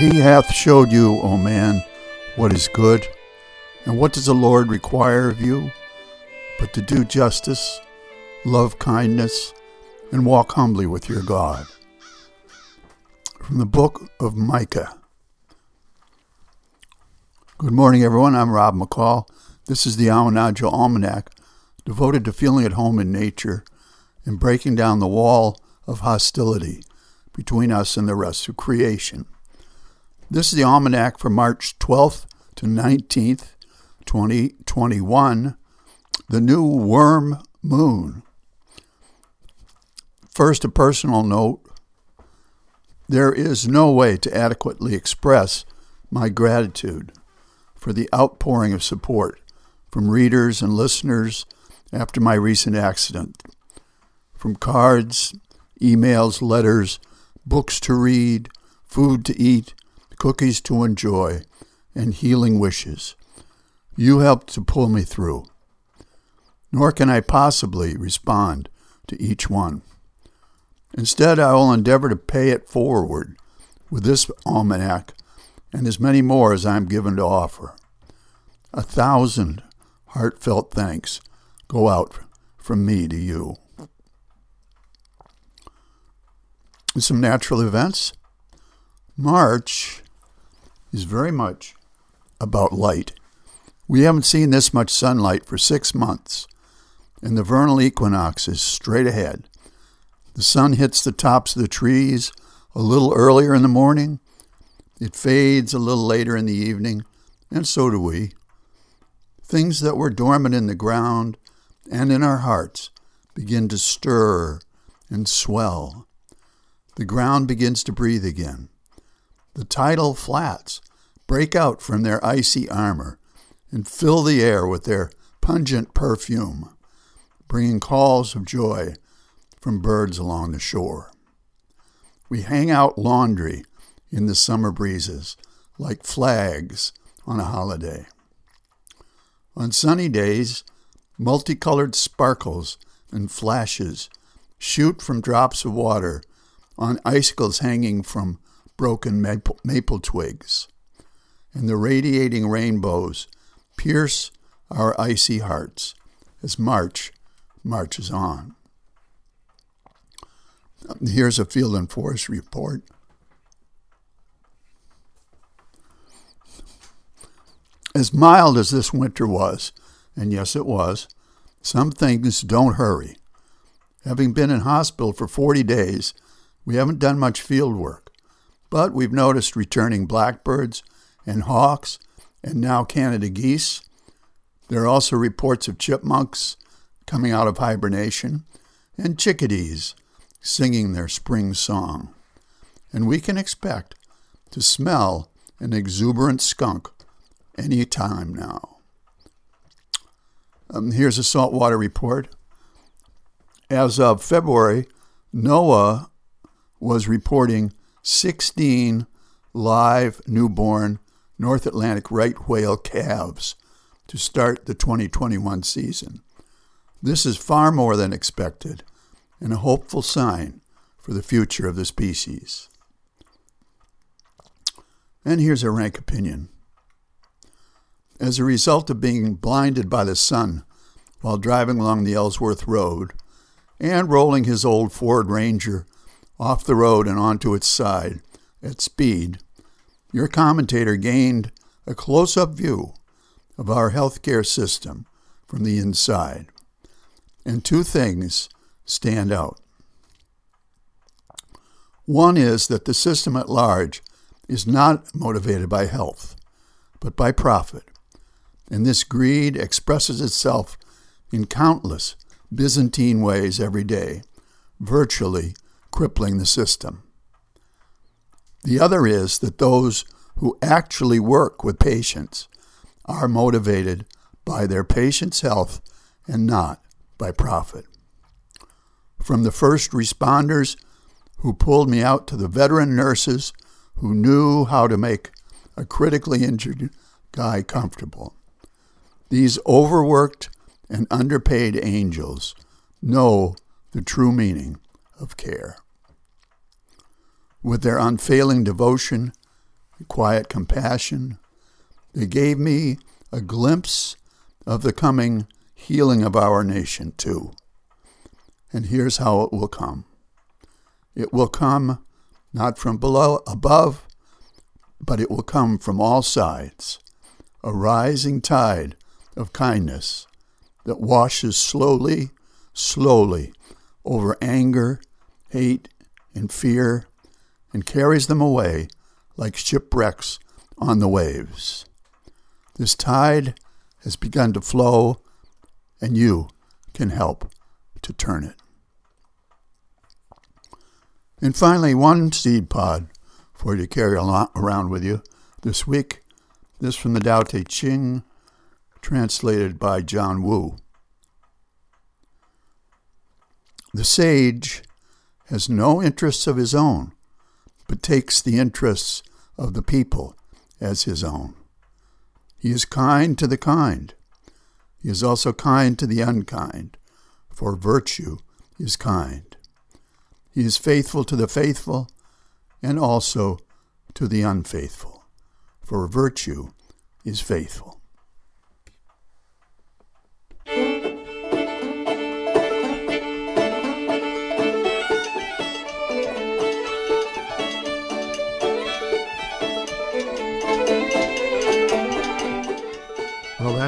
He hath showed you, O man, what is good. And what does the Lord require of you? But to do justice, love kindness, and walk humbly with your God. From the book of Micah. Good morning, everyone. I'm Rob McCall. This is the Awanadjo Almanac, devoted to feeling at home in nature and breaking down the wall of hostility between us and the rest of creation. This is the Almanac for March 12th to 19th, 2021, the new worm moon. First, a personal note. There is no way to adequately express my gratitude for the outpouring of support from readers and listeners after my recent accident. From cards, emails, letters, books to read, food to eat, cookies to enjoy, and healing wishes. You helped to pull me through. Nor can I possibly respond to each one. Instead, I will endeavor to pay it forward with this almanac and as many more as I am given to offer. A thousand heartfelt thanks go out from me to you. Some natural events. March is very much about light. We haven't seen this much sunlight for six months, and the vernal equinox is straight ahead. The sun hits the tops of the trees a little earlier in the morning. It fades a little later in the evening, and so do we. Things that were dormant in the ground and in our hearts begin to stir and swell. The ground begins to breathe again. The tidal flats break out from their icy armor and fill the air with their pungent perfume, bringing calls of joy from birds along the shore. We hang out laundry in the summer breezes like flags on a holiday. On sunny days, multicolored sparkles and flashes shoot from drops of water on icicles hanging from broken maple, maple twigs, and the radiating rainbows pierce our icy hearts as March marches on. Here's a field and forest report. As mild as this winter was, and yes, it was, some things don't hurry. Having been in hospital for 40 days, we haven't done much field work, but we've noticed returning blackbirds and hawks and now Canada geese. There are also reports of chipmunks coming out of hibernation and chickadees singing their spring song. And we can expect to smell an exuberant skunk any time now. Um, here's a saltwater report. As of February, NOAA was reporting 16 live newborn North Atlantic right whale calves to start the 2021 season. This is far more than expected and a hopeful sign for the future of the species. And here's a rank opinion. As a result of being blinded by the sun while driving along the Ellsworth Road and rolling his old Ford Ranger off the road and onto its side at speed, your commentator gained a close up view of our healthcare system from the inside. And two things stand out. One is that the system at large is not motivated by health, but by profit. And this greed expresses itself in countless Byzantine ways every day, virtually crippling the system. The other is that those who actually work with patients are motivated by their patient's health and not by profit. From the first responders who pulled me out to the veteran nurses who knew how to make a critically injured guy comfortable. These overworked and underpaid angels know the true meaning of care. With their unfailing devotion quiet compassion. They gave me a glimpse of the coming healing of our nation, too. And here's how it will come it will come not from below, above, but it will come from all sides a rising tide of kindness that washes slowly, slowly over anger, hate, and fear and carries them away like shipwrecks on the waves. This tide has begun to flow, and you can help to turn it. And finally, one seed pod for you to carry around with you this week. This from the Tao Te Ching, translated by John Wu. The sage has no interests of his own, but takes the interests of the people as his own. He is kind to the kind. He is also kind to the unkind, for virtue is kind. He is faithful to the faithful and also to the unfaithful, for virtue is faithful.